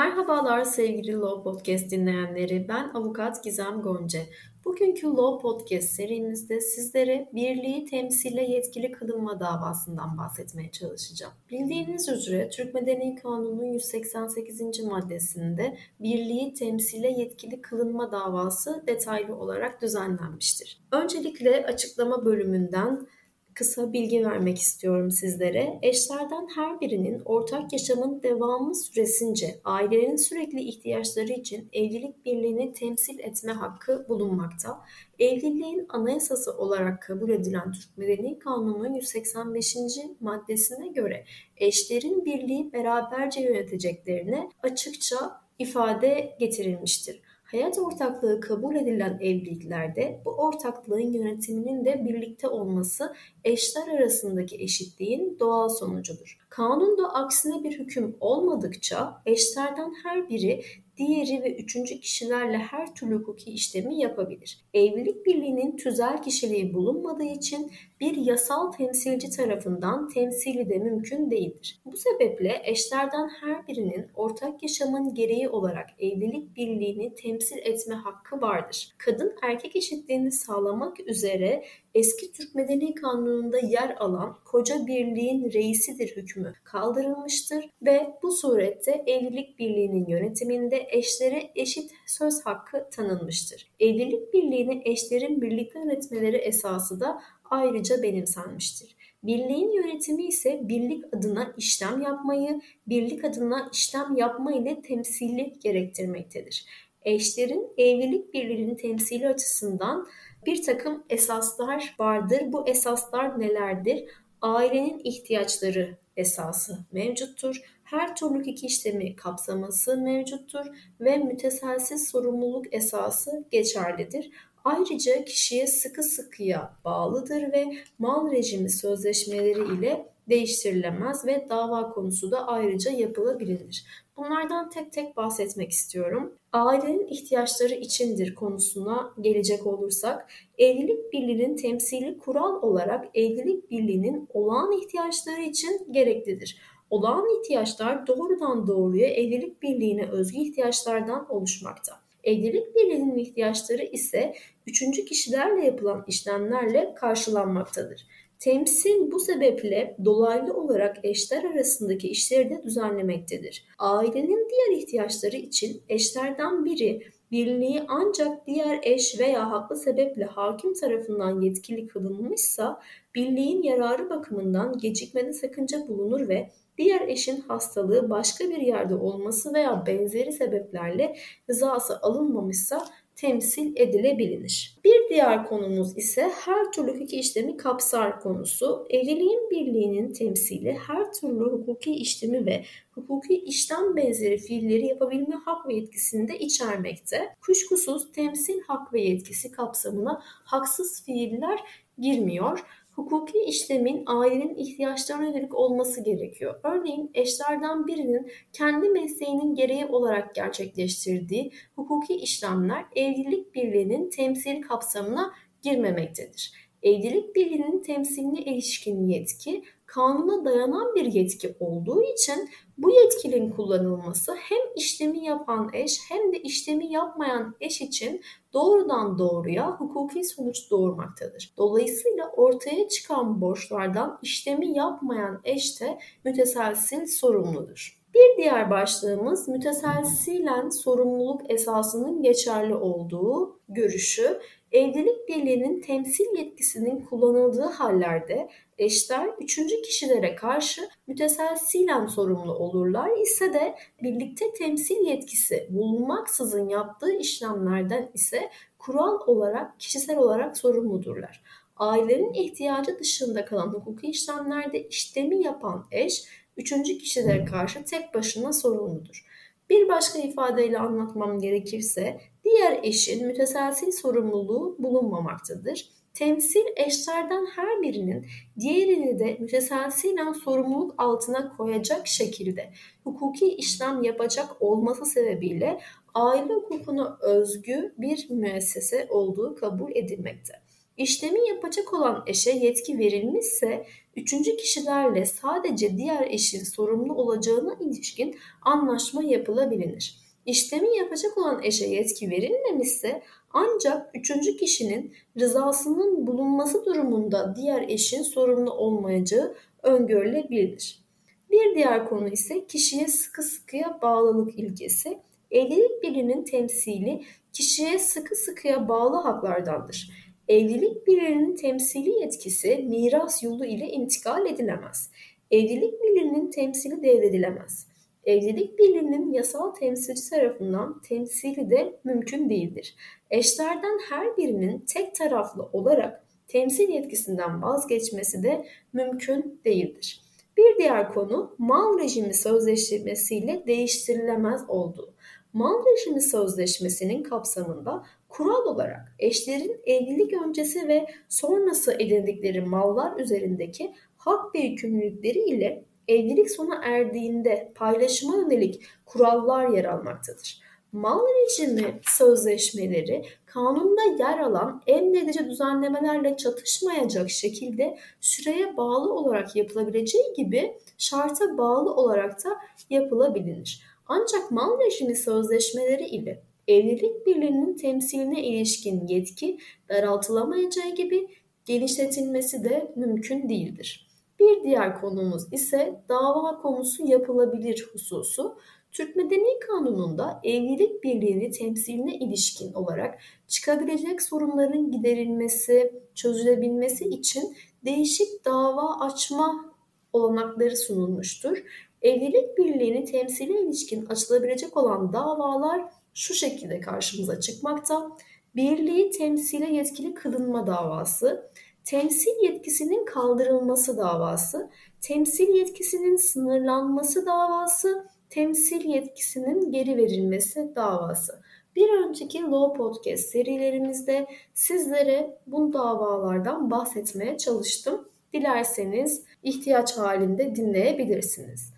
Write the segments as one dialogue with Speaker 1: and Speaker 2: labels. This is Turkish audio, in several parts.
Speaker 1: Merhabalar sevgili Law Podcast dinleyenleri. Ben avukat Gizem Gonca. Bugünkü Law Podcast serimizde sizlere birliği temsile yetkili kılınma davasından bahsetmeye çalışacağım. Bildiğiniz üzere Türk Medeni Kanunu'nun 188. maddesinde birliği temsile yetkili kılınma davası detaylı olarak düzenlenmiştir. Öncelikle açıklama bölümünden kısa bilgi vermek istiyorum sizlere. Eşlerden her birinin ortak yaşamın devamı süresince ailelerin sürekli ihtiyaçları için evlilik birliğini temsil etme hakkı bulunmakta. Evliliğin anayasası olarak kabul edilen Türk Medeni Kanunu'nun 185. maddesine göre eşlerin birliği beraberce yöneteceklerine açıkça ifade getirilmiştir. Hayat ortaklığı kabul edilen evliliklerde bu ortaklığın yönetiminin de birlikte olması eşler arasındaki eşitliğin doğal sonucudur. Kanunda aksine bir hüküm olmadıkça eşlerden her biri diğeri ve üçüncü kişilerle her türlü hukuki işlemi yapabilir. Evlilik birliğinin tüzel kişiliği bulunmadığı için bir yasal temsilci tarafından temsili de mümkün değildir. Bu sebeple eşlerden her birinin ortak yaşamın gereği olarak evlilik birliğini temsil etme hakkı vardır. Kadın erkek eşitliğini sağlamak üzere eski Türk Medeni Kanunu'nda yer alan koca birliğin reisidir hükmü kaldırılmıştır ve bu surette evlilik birliğinin yönetiminde eşlere eşit söz hakkı tanınmıştır. Evlilik birliğini eşlerin birlikte yönetmeleri esası da ayrıca benimsenmiştir. Birliğin yönetimi ise birlik adına işlem yapmayı, birlik adına işlem yapma ile temsili gerektirmektedir. Eşlerin evlilik birliğinin temsili açısından bir takım esaslar vardır. Bu esaslar nelerdir? Ailenin ihtiyaçları esası mevcuttur. Her türlü iki işlemi kapsaması mevcuttur ve müteselsiz sorumluluk esası geçerlidir. Ayrıca kişiye sıkı sıkıya bağlıdır ve mal rejimi sözleşmeleri ile değiştirilemez ve dava konusu da ayrıca yapılabilir. Bunlardan tek tek bahsetmek istiyorum. Ailenin ihtiyaçları içindir konusuna gelecek olursak, evlilik birliğinin temsili kural olarak evlilik birliğinin olağan ihtiyaçları için gereklidir. Olağan ihtiyaçlar doğrudan doğruya evlilik birliğine özgü ihtiyaçlardan oluşmakta. Evlilik birliğinin ihtiyaçları ise üçüncü kişilerle yapılan işlemlerle karşılanmaktadır. Temsil bu sebeple dolaylı olarak eşler arasındaki işleri de düzenlemektedir. Ailenin diğer ihtiyaçları için eşlerden biri birliği ancak diğer eş veya haklı sebeple hakim tarafından yetkili kılınmışsa birliğin yararı bakımından gecikmede sakınca bulunur ve diğer eşin hastalığı başka bir yerde olması veya benzeri sebeplerle rızası alınmamışsa temsil edilebilir. Bir diğer konumuz ise her türlü hukuki işlemi kapsar konusu. Evliliğin birliğinin temsili her türlü hukuki işlemi ve hukuki işlem benzeri fiilleri yapabilme hak ve yetkisini de içermekte. Kuşkusuz temsil hak ve yetkisi kapsamına haksız fiiller girmiyor hukuki işlemin ailenin ihtiyaçlarına yönelik olması gerekiyor. Örneğin eşlerden birinin kendi mesleğinin gereği olarak gerçekleştirdiği hukuki işlemler evlilik birliğinin temsil kapsamına girmemektedir. Evlilik birliğinin temsiline ilişkin yetki kanuna dayanan bir yetki olduğu için bu yetkinin kullanılması hem işlemi yapan eş hem de işlemi yapmayan eş için doğrudan doğruya hukuki sonuç doğurmaktadır. Dolayısıyla ortaya çıkan borçlardan işlemi yapmayan eş de müteselsil sorumludur. Bir diğer başlığımız müteselsilen sorumluluk esasının geçerli olduğu görüşü evlilik birliğinin temsil yetkisinin kullanıldığı hallerde eşler üçüncü kişilere karşı müteselsilen sorumlu olurlar ise de birlikte temsil yetkisi bulunmaksızın yaptığı işlemlerden ise kural olarak kişisel olarak sorumludurlar. Ailenin ihtiyacı dışında kalan hukuki işlemlerde işlemi yapan eş üçüncü kişilere karşı tek başına sorumludur. Bir başka ifadeyle anlatmam gerekirse diğer eşin müteselsil sorumluluğu bulunmamaktadır. Temsil eşlerden her birinin diğerini de müteselsilen sorumluluk altına koyacak şekilde hukuki işlem yapacak olması sebebiyle aile hukukuna özgü bir müessese olduğu kabul edilmekte. İşlemi yapacak olan eşe yetki verilmişse üçüncü kişilerle sadece diğer eşin sorumlu olacağına ilişkin anlaşma yapılabilir. İşlemi yapacak olan eşe yetki verilmemişse ancak üçüncü kişinin rızasının bulunması durumunda diğer eşin sorumlu olmayacağı öngörülebilir. Bir diğer konu ise kişiye sıkı sıkıya bağlılık ilkesi. Evlilik birliğinin temsili kişiye sıkı sıkıya bağlı haklardandır. Evlilik birliğinin temsili yetkisi miras yolu ile intikal edilemez. Evlilik birliğinin temsili devredilemez. Evlilik birliğinin yasal temsilci tarafından temsili de mümkün değildir. Eşlerden her birinin tek taraflı olarak temsil yetkisinden vazgeçmesi de mümkün değildir. Bir diğer konu mal rejimi sözleşmesiyle değiştirilemez olduğu. Mal rejimi sözleşmesinin kapsamında kural olarak eşlerin evlilik öncesi ve sonrası edindikleri mallar üzerindeki hak ve yükümlülükleri ile evlilik sona erdiğinde paylaşıma yönelik kurallar yer almaktadır. Mal rejimi sözleşmeleri kanunda yer alan emredici düzenlemelerle çatışmayacak şekilde süreye bağlı olarak yapılabileceği gibi şarta bağlı olarak da yapılabilir. Ancak mal rejimi sözleşmeleri ile evlilik birliğinin temsiline ilişkin yetki daraltılamayacağı gibi genişletilmesi de mümkün değildir. Bir diğer konumuz ise dava konusu yapılabilir hususu. Türk Medeni Kanunu'nda evlilik birliğini temsiline ilişkin olarak çıkabilecek sorunların giderilmesi, çözülebilmesi için değişik dava açma olanakları sunulmuştur. Evlilik birliğini temsile ilişkin açılabilecek olan davalar şu şekilde karşımıza çıkmakta. Birliği temsile yetkili kılınma davası, temsil yetkisinin kaldırılması davası, temsil yetkisinin sınırlanması davası, temsil yetkisinin geri verilmesi davası. Bir önceki Law Podcast serilerimizde sizlere bu davalardan bahsetmeye çalıştım. Dilerseniz ihtiyaç halinde dinleyebilirsiniz.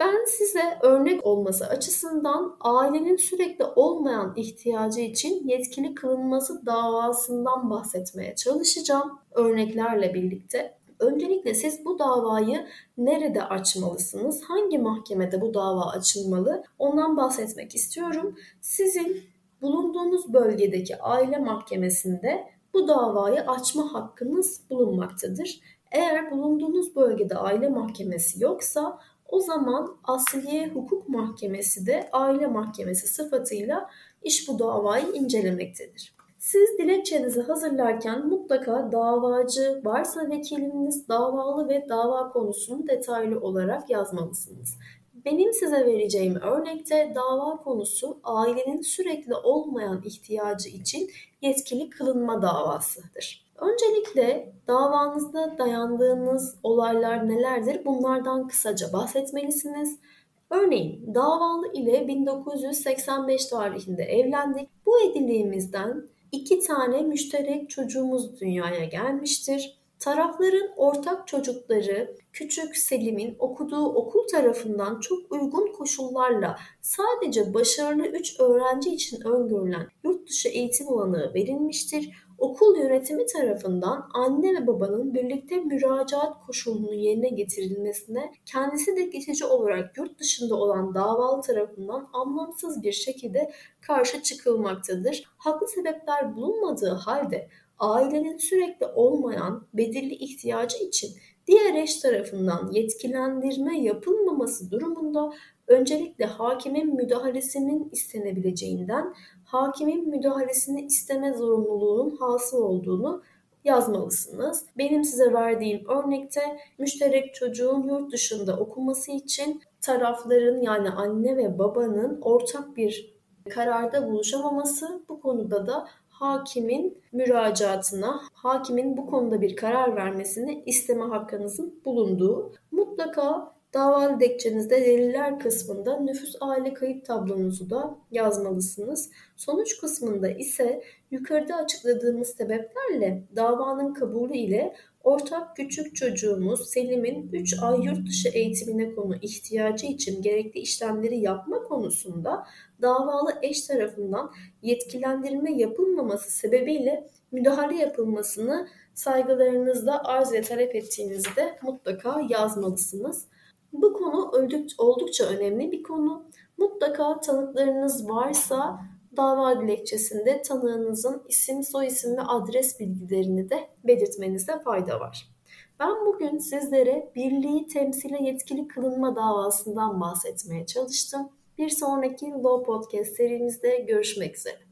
Speaker 1: Ben size örnek olması açısından ailenin sürekli olmayan ihtiyacı için yetkili kılınması davasından bahsetmeye çalışacağım örneklerle birlikte. Öncelikle siz bu davayı nerede açmalısınız? Hangi mahkemede bu dava açılmalı? Ondan bahsetmek istiyorum. Sizin bulunduğunuz bölgedeki aile mahkemesinde bu davayı açma hakkınız bulunmaktadır. Eğer bulunduğunuz bölgede aile mahkemesi yoksa o zaman Asliye Hukuk Mahkemesi de aile mahkemesi sıfatıyla iş bu davayı incelemektedir. Siz dilekçenizi hazırlarken mutlaka davacı varsa vekiliniz davalı ve dava konusunu detaylı olarak yazmalısınız. Benim size vereceğim örnekte dava konusu ailenin sürekli olmayan ihtiyacı için yetkili kılınma davasıdır. Öncelikle davanızda dayandığınız olaylar nelerdir? Bunlardan kısaca bahsetmelisiniz. Örneğin davalı ile 1985 tarihinde evlendik. Bu evliliğimizden iki tane müşterek çocuğumuz dünyaya gelmiştir. Tarafların ortak çocukları küçük Selim'in okuduğu okul tarafından çok uygun koşullarla sadece başarılı 3 öğrenci için öngörülen yurt dışı eğitim olanağı verilmiştir okul yönetimi tarafından anne ve babanın birlikte müracaat koşulunun yerine getirilmesine kendisi de geçici olarak yurt dışında olan davalı tarafından anlamsız bir şekilde karşı çıkılmaktadır. Haklı sebepler bulunmadığı halde ailenin sürekli olmayan belirli ihtiyacı için diğer eş tarafından yetkilendirme yapılmaması durumunda öncelikle hakimin müdahalesinin istenebileceğinden hakimin müdahalesini isteme zorunluluğunun hasıl olduğunu yazmalısınız. Benim size verdiğim örnekte müşterek çocuğun yurt dışında okuması için tarafların yani anne ve babanın ortak bir kararda buluşamaması bu konuda da hakimin müracaatına, hakimin bu konuda bir karar vermesini isteme hakkınızın bulunduğu. Mutlaka Dava dilekçenizde deliller kısmında nüfus aile kayıt tablonuzu da yazmalısınız. Sonuç kısmında ise yukarıda açıkladığımız sebeplerle davanın kabulü ile ortak küçük çocuğumuz Selim'in 3 ay yurt dışı eğitimine konu ihtiyacı için gerekli işlemleri yapma konusunda davalı eş tarafından yetkilendirme yapılmaması sebebiyle müdahale yapılmasını saygılarınızla arz ve talep ettiğinizi de mutlaka yazmalısınız. Bu konu oldukça önemli bir konu. Mutlaka tanıklarınız varsa dava dilekçesinde tanığınızın isim, soyisim ve adres bilgilerini de belirtmenizde fayda var. Ben bugün sizlere birliği temsile yetkili kılınma davasından bahsetmeye çalıştım. Bir sonraki Law Podcast serimizde görüşmek üzere.